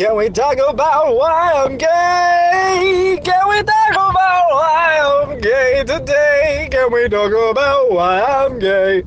Can we talk about why I'm gay? Can we talk about why I'm gay today? Can we talk about why I'm gay?